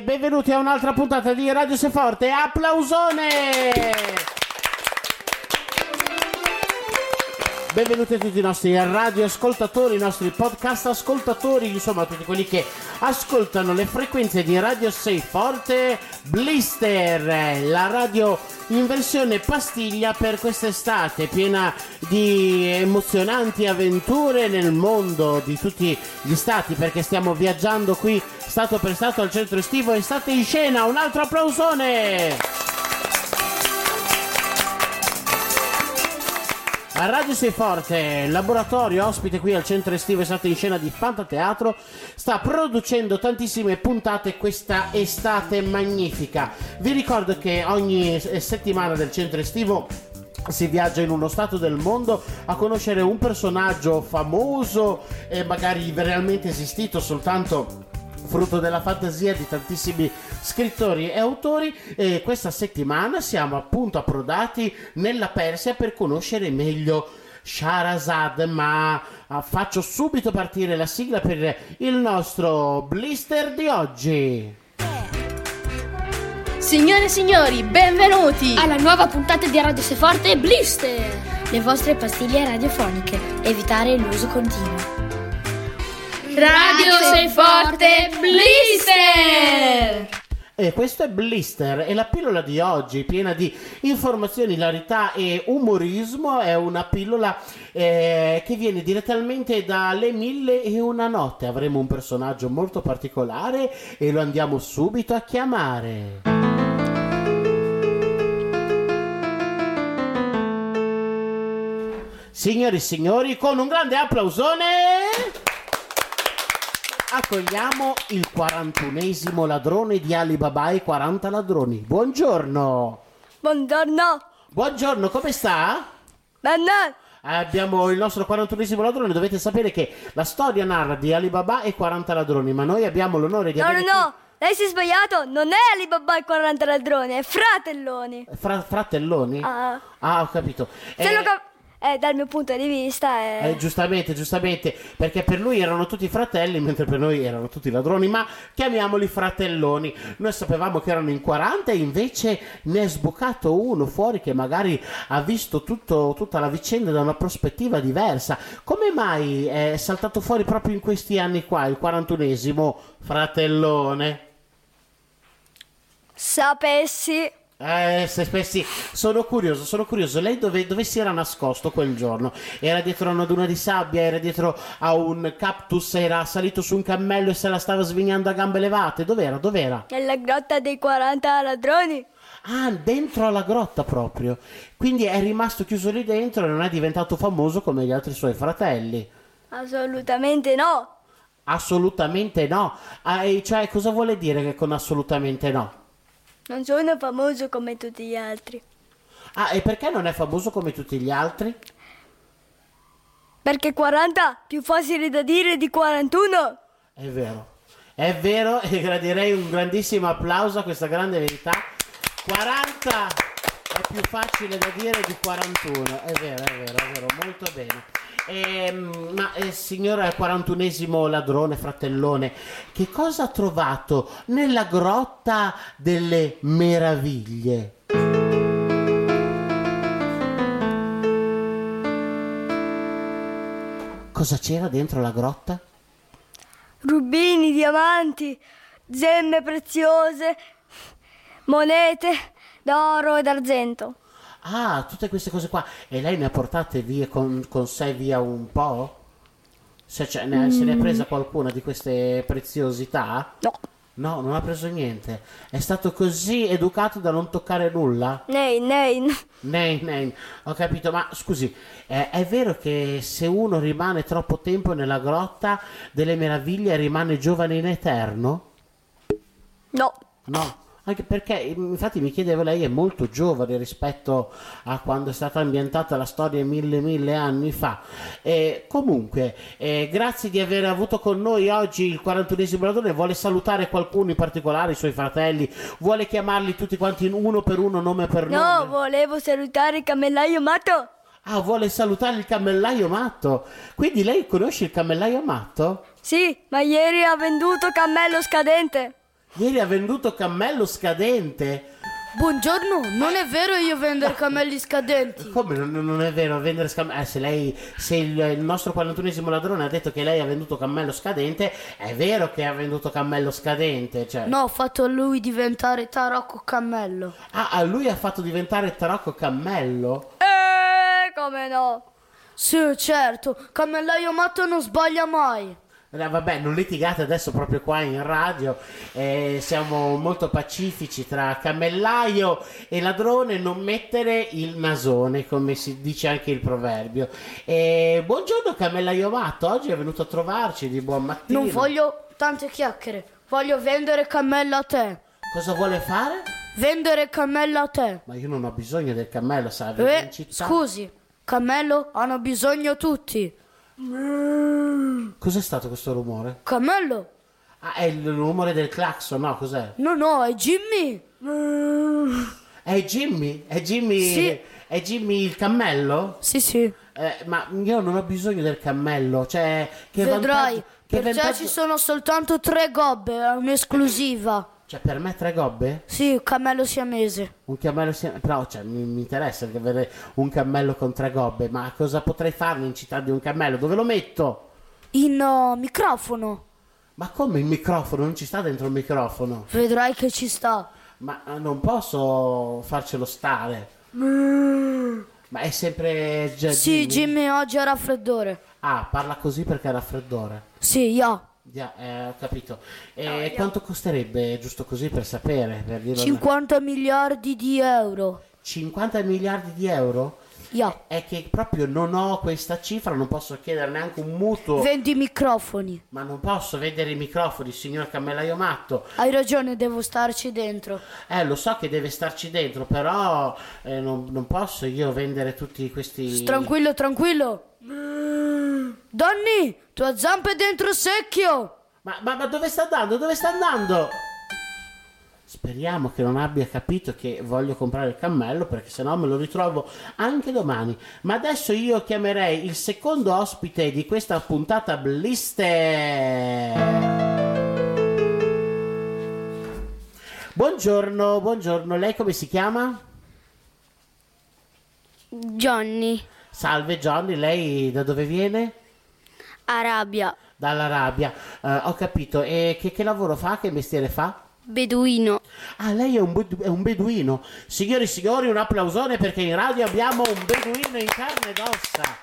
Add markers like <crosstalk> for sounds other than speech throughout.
Benvenuti a un'altra puntata di Radio Seforte. Applausone! Benvenuti a tutti i nostri radioascoltatori, i nostri podcast ascoltatori, insomma tutti quelli che ascoltano le frequenze di Radio 6 Forte Blister, la radio in versione pastiglia per quest'estate, piena di emozionanti avventure nel mondo di tutti gli stati, perché stiamo viaggiando qui stato per stato al centro estivo estate in scena. Un altro applausone! A Radio Sei Forte, laboratorio ospite qui al centro estivo estate in scena di Fantateatro, sta producendo tantissime puntate questa estate magnifica. Vi ricordo che ogni settimana del centro estivo si viaggia in uno stato del mondo a conoscere un personaggio famoso e magari realmente esistito soltanto frutto della fantasia di tantissimi scrittori e autori e questa settimana siamo appunto approdati nella Persia per conoscere meglio Sharazad, ma ah, faccio subito partire la sigla per il nostro blister di oggi. Signore e signori, benvenuti alla nuova puntata di Radio Seforte Blister, le vostre pastiglie radiofoniche. Evitare l'uso continuo. Radio Sei Forte Blister! E questo è Blister e la pillola di oggi, piena di informazioni, hilarità e umorismo, è una pillola eh, che viene direttamente dalle mille e una notte. Avremo un personaggio molto particolare e lo andiamo subito a chiamare. Signori e signori, con un grande applausone accogliamo il 41esimo ladrone di Alibaba e 40 ladroni. Buongiorno. Buongiorno. Buongiorno, come sta? Bene. Abbiamo il nostro 41esimo ladrone. Dovete sapere che la storia narra di Alibaba e 40 ladroni, ma noi abbiamo l'onore di no, avere. No, no, no. Lei si è sbagliato, non è Alibaba e 40 ladroni, è Fratelloni. Fra- fratelloni? Ah. ah, ho capito. Se Eh, lo cap- eh, dal mio punto di vista è... Eh, giustamente, giustamente, perché per lui erano tutti fratelli, <laughs> mentre per noi erano tutti ladroni, ma chiamiamoli fratelloni. Noi sapevamo che erano in 40 e invece ne è sbucato uno fuori che magari ha visto tutto- tutta la vicenda da una prospettiva diversa. Come mai è saltato fuori proprio in questi anni qua, il 41esimo fratellone? Sapessi... Eh, se spessi, sono curioso, sono curioso. Lei dove, dove si era nascosto quel giorno? Era dietro a una duna di sabbia, era dietro a un cactus, era salito su un cammello e se la stava svignando a gambe levate. Dov'era? Dov'era? Nella grotta dei 40 ladroni? Ah, dentro alla grotta proprio. Quindi è rimasto chiuso lì dentro e non è diventato famoso come gli altri suoi fratelli. Assolutamente no. Assolutamente no. Ah, cioè, cosa vuole dire che con assolutamente no? Non sono famoso come tutti gli altri. Ah, e perché non è famoso come tutti gli altri? Perché 40 più facile da dire di 41. È vero, è vero e gradirei un grandissimo applauso a questa grande verità. 40 è più facile da dire di 41, è vero, è vero, è vero, molto bene. Ehm, ma eh, signora 41esimo ladrone, fratellone, che cosa ha trovato nella grotta delle meraviglie? Cosa c'era dentro la grotta? Rubini, diamanti, gemme preziose, monete d'oro e d'argento. Ah, tutte queste cose qua. E lei ne ha portate via con, con sé via un po'? Se, ce ne, se ne è presa qualcuna di queste preziosità? No. No, non ha preso niente. È stato così educato da non toccare nulla? Nei, nei. Nei, nei, ho capito, ma scusi, eh, è vero che se uno rimane troppo tempo nella grotta delle meraviglie rimane giovane in eterno? No. No, anche perché infatti mi chiedevo lei è molto giovane rispetto a quando è stata ambientata la storia mille mille anni fa. E comunque, eh, grazie di aver avuto con noi oggi il 41esimo ladrone. Vuole salutare qualcuno in particolare, i suoi fratelli? Vuole chiamarli tutti quanti uno per uno, nome per No, nome? volevo salutare il cammellaio matto. Ah, vuole salutare il cammellaio matto. Quindi lei conosce il cammellaio matto? Sì, ma ieri ha venduto cammello scadente. Ieri ha venduto cammello scadente. Buongiorno, non è vero io vendere cammelli scadenti. Come non, non è vero vendere cammello? Eh, se lei, se il, il nostro 41esimo ladrone ha detto che lei ha venduto cammello scadente, è vero che ha venduto cammello scadente. Cioè. No, ho fatto lui diventare tarocco cammello. Ah, ah, lui ha fatto diventare tarocco cammello? Eh, come no? Sì, certo, cammellaio matto non sbaglia mai. Vabbè, non litigate adesso proprio qua in radio, eh, siamo molto pacifici tra cammellaio e ladrone, non mettere il nasone, come si dice anche il proverbio. Eh, buongiorno cammellaio matto, oggi è venuto a trovarci di buon mattino. Non voglio tante chiacchiere, voglio vendere cammello a te. Cosa vuole fare? Vendere cammello a te. Ma io non ho bisogno del cammello, sa, vive Eh, scusi, cammello hanno bisogno tutti. Cos'è stato questo rumore? Cammello? Ah, è il rumore del clacson, no? Cos'è? No, no, è Jimmy. È Jimmy? È Jimmy? Sì. È Jimmy il cammello? Sì, sì. Eh, ma io non ho bisogno del cammello, cioè che Vedrai, vantaggio- che per te vantaggio- ci sono soltanto tre gobbe, è un'esclusiva. Cioè per me tre gobbe? Sì, cammello siamese. Un cammello sia- però cioè, mi, mi interessa avere un cammello con tre gobbe, ma cosa potrei farne in città di un cammello? Dove lo metto? In uh, microfono. Ma come il microfono? Non ci sta dentro il microfono? Vedrai che ci sta. Ma eh, non posso farcelo stare. Ma è sempre già Sì, Jimmy oggi ha raffreddore. Ah, parla così perché ha raffreddore. Sì, ya. Già, eh, ho capito. E quanto costerebbe, giusto così per sapere? Per dirlo 50 miliardi di euro. 50 miliardi di euro? Ya. È che proprio non ho questa cifra, non posso chiedere neanche un mutuo. Vendi microfoni. ma non posso vendere i microfoni, signor cammellaio matto. Hai ragione, devo starci dentro. Eh, lo so che deve starci dentro, però eh, non, non posso io vendere tutti questi. Tranquillo, tranquillo. Donny, tua zampa è dentro il secchio. Ma, ma, ma dove sta andando? Dove sta andando? Speriamo che non abbia capito che voglio comprare il cammello perché sennò me lo ritrovo anche domani. Ma adesso io chiamerei il secondo ospite di questa puntata Blister. Buongiorno, buongiorno. Lei come si chiama? Johnny, Salve Johnny, lei da dove viene? Arabia, Dall'Arabia. Eh, ho capito. E che, che lavoro fa? Che mestiere fa? beduino. Ah, lei è un, è un beduino. Signori e signori, un applausone perché in radio abbiamo un beduino in carne ed ossa.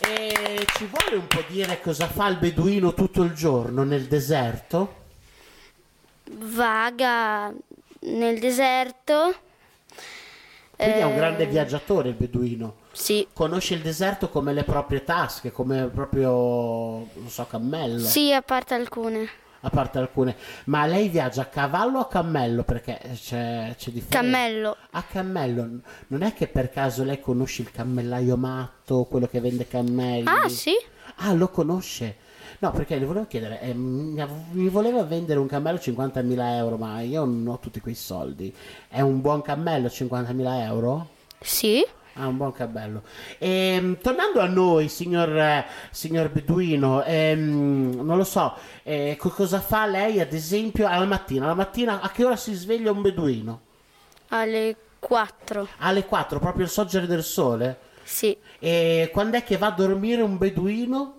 E ci vuole un po' dire cosa fa il beduino tutto il giorno nel deserto? Vaga nel deserto. Quindi è un Eh, grande viaggiatore il beduino. Sì. Conosce il deserto come le proprie tasche, come proprio, non so, cammello. Sì, a parte alcune. A parte alcune. Ma lei viaggia a cavallo o a cammello? Perché c'è, c'è differenza. Cammello. A cammello. Non è che per caso lei conosce il cammellaio matto, quello che vende cammelli? Ah, sì? Ah, lo conosce. No, perché le volevo chiedere, eh, mi voleva vendere un cammello 50.000 euro, ma io non ho tutti quei soldi. È un buon cammello 50.000 euro? Sì. Ah, un buon cammello. Ehm, tornando a noi, signor, signor Beduino, ehm, non lo so, eh, co- cosa fa lei ad esempio alla mattina? La mattina a che ora si sveglia un beduino? Alle 4. Alle 4, proprio il sorgere del sole? Sì. E quando è che va a dormire un beduino?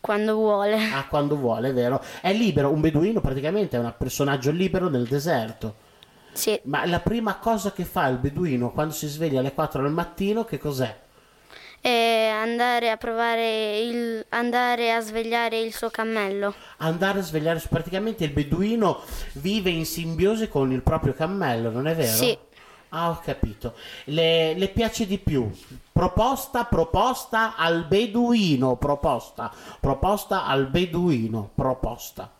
Quando vuole. Ah, quando vuole, vero? È libero, un beduino praticamente è un personaggio libero nel deserto. Sì. Ma la prima cosa che fa il beduino quando si sveglia alle 4 del mattino, che cos'è? E andare a provare il. andare a svegliare il suo cammello. Andare a svegliare, praticamente il beduino vive in simbiosi con il proprio cammello, non è vero? Sì. Ah, ho capito. Le, le piace di più? Proposta, proposta al beduino, proposta, proposta al beduino, proposta.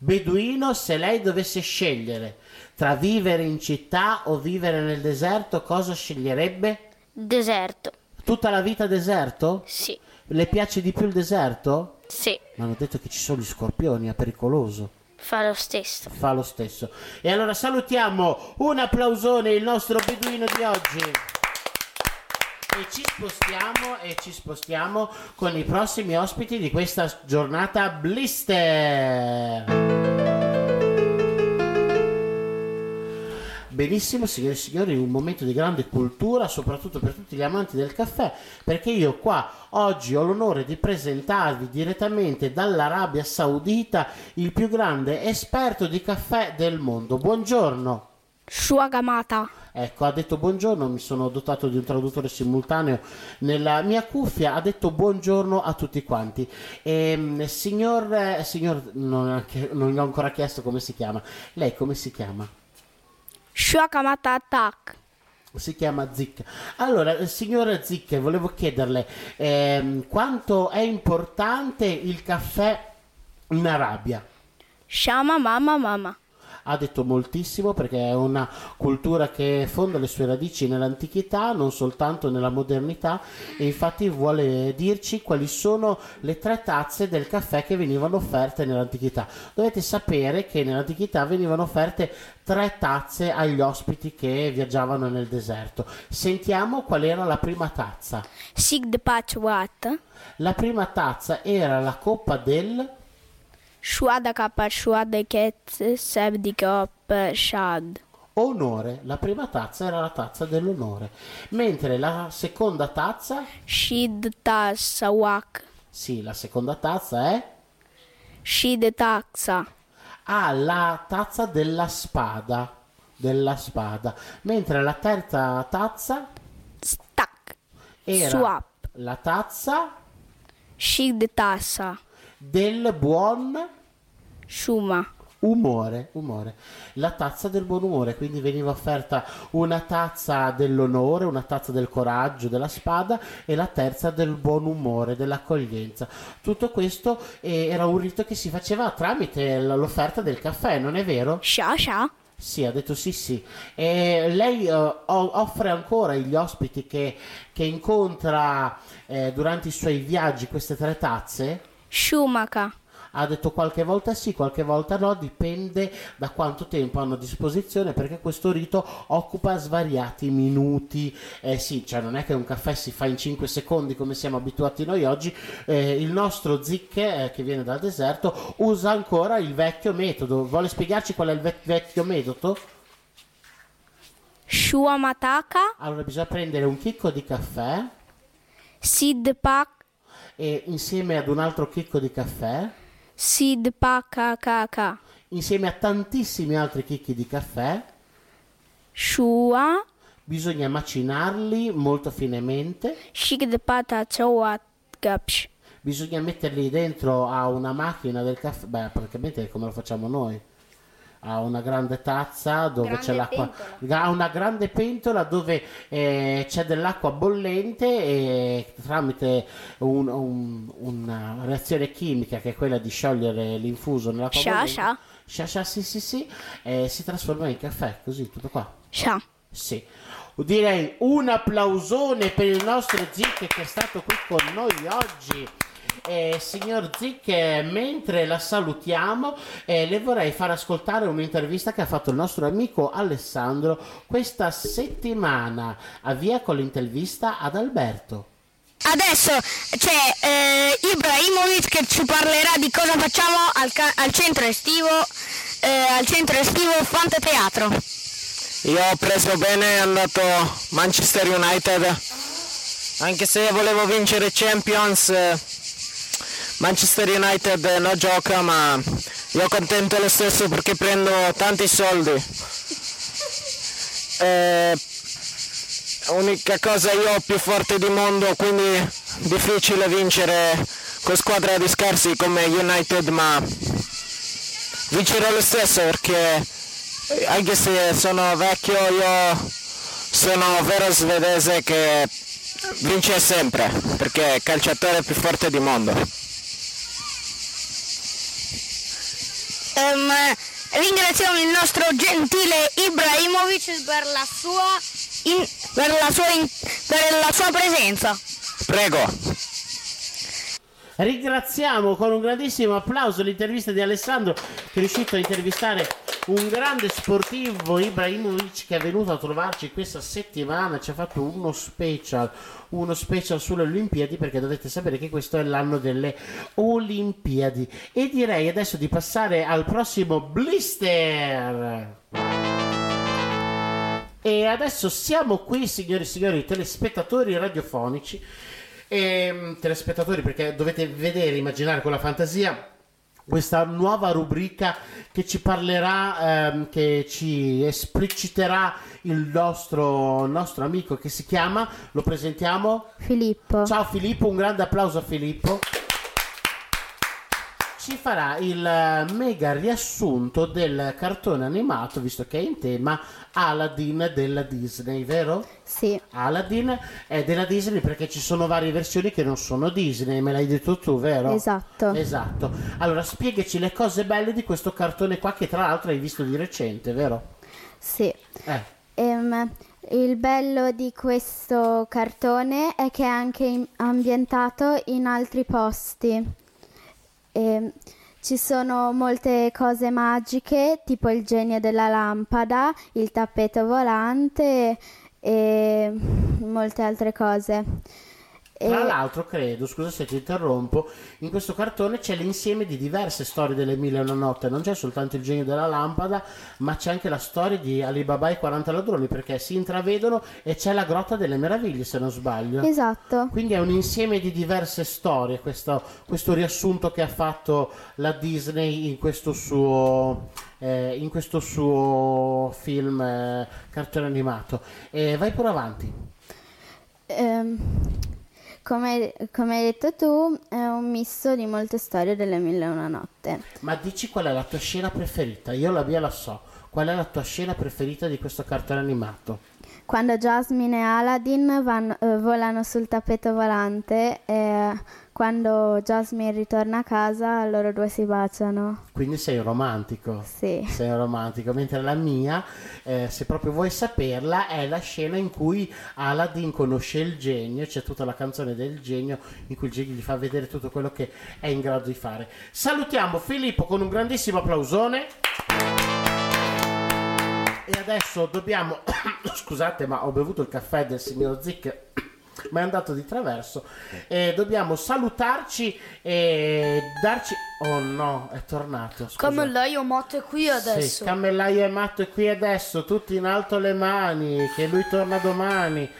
Beduino, se lei dovesse scegliere tra vivere in città o vivere nel deserto, cosa sceglierebbe? Deserto. Tutta la vita deserto? Sì. Le piace di più il deserto? Sì. Mi hanno detto che ci sono gli scorpioni, è pericoloso. Fa lo stesso. Fa lo stesso. E allora salutiamo un applausone il nostro beduino di oggi. E ci spostiamo e ci spostiamo con i prossimi ospiti di questa giornata blister. Benissimo, signore e signori, un momento di grande cultura, soprattutto per tutti gli amanti del caffè, perché io qua oggi ho l'onore di presentarvi direttamente dall'Arabia Saudita il più grande esperto di caffè del mondo. Buongiorno. Shuagamata. Ecco, ha detto buongiorno, mi sono dotato di un traduttore simultaneo nella mia cuffia, ha detto buongiorno a tutti quanti. E, signor, eh, signor non, non gli ho ancora chiesto come si chiama. Lei come si chiama? Shuakamata Attack. Si chiama Zic. Allora, signora Zic, volevo chiederle ehm, quanto è importante il caffè in Arabia? Shama mama mama ha detto moltissimo perché è una cultura che fonda le sue radici nell'antichità, non soltanto nella modernità e infatti vuole dirci quali sono le tre tazze del caffè che venivano offerte nell'antichità. Dovete sapere che nell'antichità venivano offerte tre tazze agli ospiti che viaggiavano nel deserto. Sentiamo qual era la prima tazza. Sig Patch Wat. La prima tazza era la coppa del Shuada kappa shuada ket sebdikop shad. Onore, la prima tazza era la tazza dell'onore, mentre la seconda tazza Shid tasawak. Sì, la seconda tazza è Shid taxa. Ah, la tazza della spada, della spada, mentre la terza tazza Stack. era Swap. la tazza Shid tassa. Del buon Shuma. umore, umore, la tazza del buon umore, quindi veniva offerta una tazza dell'onore, una tazza del coraggio, della spada e la terza del buon umore, dell'accoglienza. Tutto questo eh, era un rito che si faceva tramite l'offerta del caffè, non è vero? Sha sha. Sì, ha detto sì, sì. E lei o- offre ancora agli ospiti che, che incontra eh, durante i suoi viaggi queste tre tazze? Shumaka. Ha detto qualche volta sì, qualche volta no, dipende da quanto tempo hanno a disposizione perché questo rito occupa svariati minuti. Eh sì, cioè non è che un caffè si fa in 5 secondi come siamo abituati noi oggi. Eh, il nostro Zicche, eh, che viene dal deserto, usa ancora il vecchio metodo. Vuole spiegarci qual è il vec- vecchio metodo? Shuamataka. Allora bisogna prendere un chicco di caffè Sid pak. E insieme ad un altro chicco di caffè, Sid pakakaka. insieme a tantissimi altri chicchi di caffè, Shua. bisogna macinarli molto finemente, Shikd pata chawat gapsh. bisogna metterli dentro a una macchina del caffè, beh praticamente è come lo facciamo noi. A una grande tazza dove Grande c'è l'acqua, pentola. a una grande pentola dove eh, c'è dell'acqua bollente e tramite un- un- una reazione chimica che è quella di sciogliere l'infuso nell'acqua Sha, bollente, sha. sha sha, sì sì sì, eh, si trasforma in caffè, così tutto qua. Sha. Sì. Direi un applausone per il nostro Zic che è stato qui con noi oggi. Eh, signor Zic, eh, mentre la salutiamo, eh, le vorrei far ascoltare un'intervista che ha fatto il nostro amico Alessandro questa settimana. Avvia con l'intervista ad Alberto. Adesso c'è eh, Ibrahimovic che ci parlerà di cosa facciamo al, ca- al centro estivo, eh, al centro estivo Fante Teatro. Io ho preso bene, è andato Manchester United, anche se volevo vincere Champions, eh, Manchester United non gioca, ma io contento lo stesso perché prendo tanti soldi. <laughs> Eh, unica cosa io più forte di mondo, quindi difficile vincere con squadra di scarsi come United, ma vincerò lo stesso perché anche se sono vecchio io sono vero svedese che vince sempre perché è il calciatore più forte del mondo. Ehm, ringraziamo il nostro gentile Ibrahimovic per la sua, in- per la sua, in- per la sua presenza. Prego. Ringraziamo con un grandissimo applauso l'intervista di Alessandro che è riuscito a intervistare un grande sportivo Ibrahimovic che è venuto a trovarci questa settimana, ci ha fatto uno special, uno special sulle Olimpiadi perché dovete sapere che questo è l'anno delle Olimpiadi e direi adesso di passare al prossimo blister. E adesso siamo qui, signori e signori, telespettatori radiofonici. E, telespettatori, perché dovete vedere, immaginare con la fantasia questa nuova rubrica che ci parlerà, ehm, che ci espliciterà il nostro, nostro amico che si chiama, lo presentiamo? Filippo. Ciao Filippo, un grande applauso a Filippo. Ci farà il eh, mega riassunto del cartone animato, visto che è in tema Aladdin della Disney, vero? Sì, Aladdin è della Disney perché ci sono varie versioni che non sono Disney, me l'hai detto tu, vero? esatto. Esatto. Allora, spiegaci le cose belle di questo cartone qua che tra l'altro hai visto di recente, vero? Sì. Eh. Ehm, il bello di questo cartone è che è anche ambientato in altri posti. Ehm, ci sono molte cose magiche, tipo il genio della lampada, il tappeto volante e molte altre cose. Tra l'altro, credo, scusa se ti interrompo, in questo cartone c'è l'insieme di diverse storie delle mille e una notte, non c'è soltanto il genio della lampada, ma c'è anche la storia di Alibaba e i 40 ladroni, perché si intravedono e c'è la grotta delle meraviglie, se non sbaglio. Esatto. Quindi è un insieme di diverse storie, questo, questo riassunto che ha fatto la Disney in questo suo, eh, in questo suo film eh, cartone animato. E vai pure avanti. Ehm, come, come hai detto tu, è un misto di molte storie delle mille e una notte. Ma dici qual è la tua scena preferita? Io la mia la so. Qual è la tua scena preferita di questo cartone animato? Quando Jasmine e Aladdin vanno- eh, volano sul tappeto volante e quando Jasmine ritorna a casa loro due si baciano. Quindi sei un romantico. Sì. Sei un romantico. Mentre la mia, eh, se proprio vuoi saperla, è la scena in cui Aladdin conosce il genio. C'è tutta la canzone del genio in cui il genio gli fa vedere tutto quello che è in grado di fare. Salutiamo Filippo con un grandissimo applausone. E adesso dobbiamo. <coughs> Scusate, ma ho bevuto il caffè del signor Zic. <coughs> Ma è andato di traverso. E dobbiamo salutarci e darci. Oh no, è tornato. Scusa. Cammellaio Matto è qui adesso. Sì, Cammellaio Matto è qui adesso, tutti in alto le mani, che lui torna domani.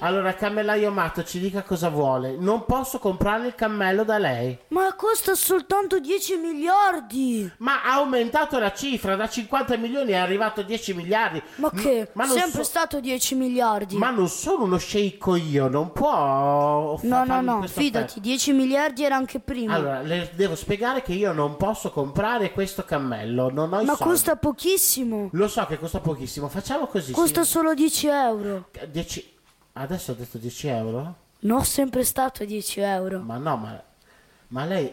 Allora, Cammellaio Matto ci dica cosa vuole. Non posso comprare il cammello da lei. Ma costa soltanto 10 miliardi. Ma ha aumentato la cifra, da 50 milioni è arrivato a 10 miliardi. Ma che? Ma non Sempre so- stato 10 miliardi. Ma non sono uno sceicco io, non può no, no, no, fidati, offerta. 10 miliardi era anche prima. Allora, le devo spiegare che io non posso comprare questo cammello, non ho i Ma costa pochissimo. Lo so che costa pochissimo, facciamo così. Costa sì. solo 10 euro. 10 Adesso ho detto 10 euro? No, sempre stato 10 euro. Ma no, ma, ma lei...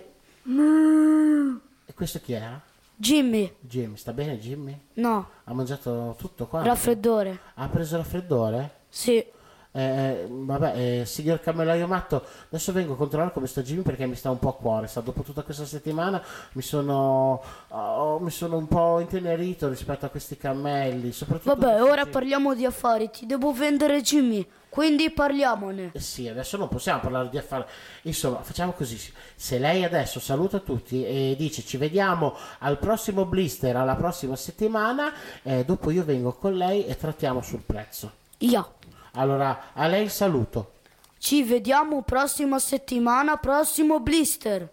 E questo chi era? Jimmy, Jimmy, sta bene Jimmy? no, Ha mangiato tutto qua? raffreddore. Ha preso raffreddore? Sì. Eh, vabbè, eh, signor Cammellaio Matto, adesso vengo a controllare come sta Jimmy perché mi sta un po' a cuore. Sta, dopo tutta questa settimana mi sono, oh, mi sono un po' intenerito rispetto a questi cammelli. Soprattutto Vabbè, ora parliamo di affari. Ti devo vendere Jimmy. Quindi parliamone. Eh Sì, adesso non possiamo parlare di affari. Insomma, facciamo così. Se lei adesso saluta tutti e dice ci vediamo al prossimo blister, alla prossima settimana, eh, dopo io vengo con lei e trattiamo sul prezzo. Ja. Allora, a lei il saluto. Ci vediamo prossima settimana, prossimo blister.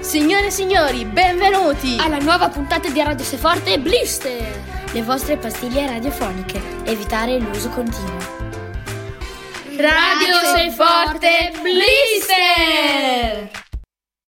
Signore e signori, benvenuti alla nuova puntata di Radio Seforte Blister, le vostre pastiglie radiofoniche. Evitare l'uso continuo. Radio Sei Forte Blister!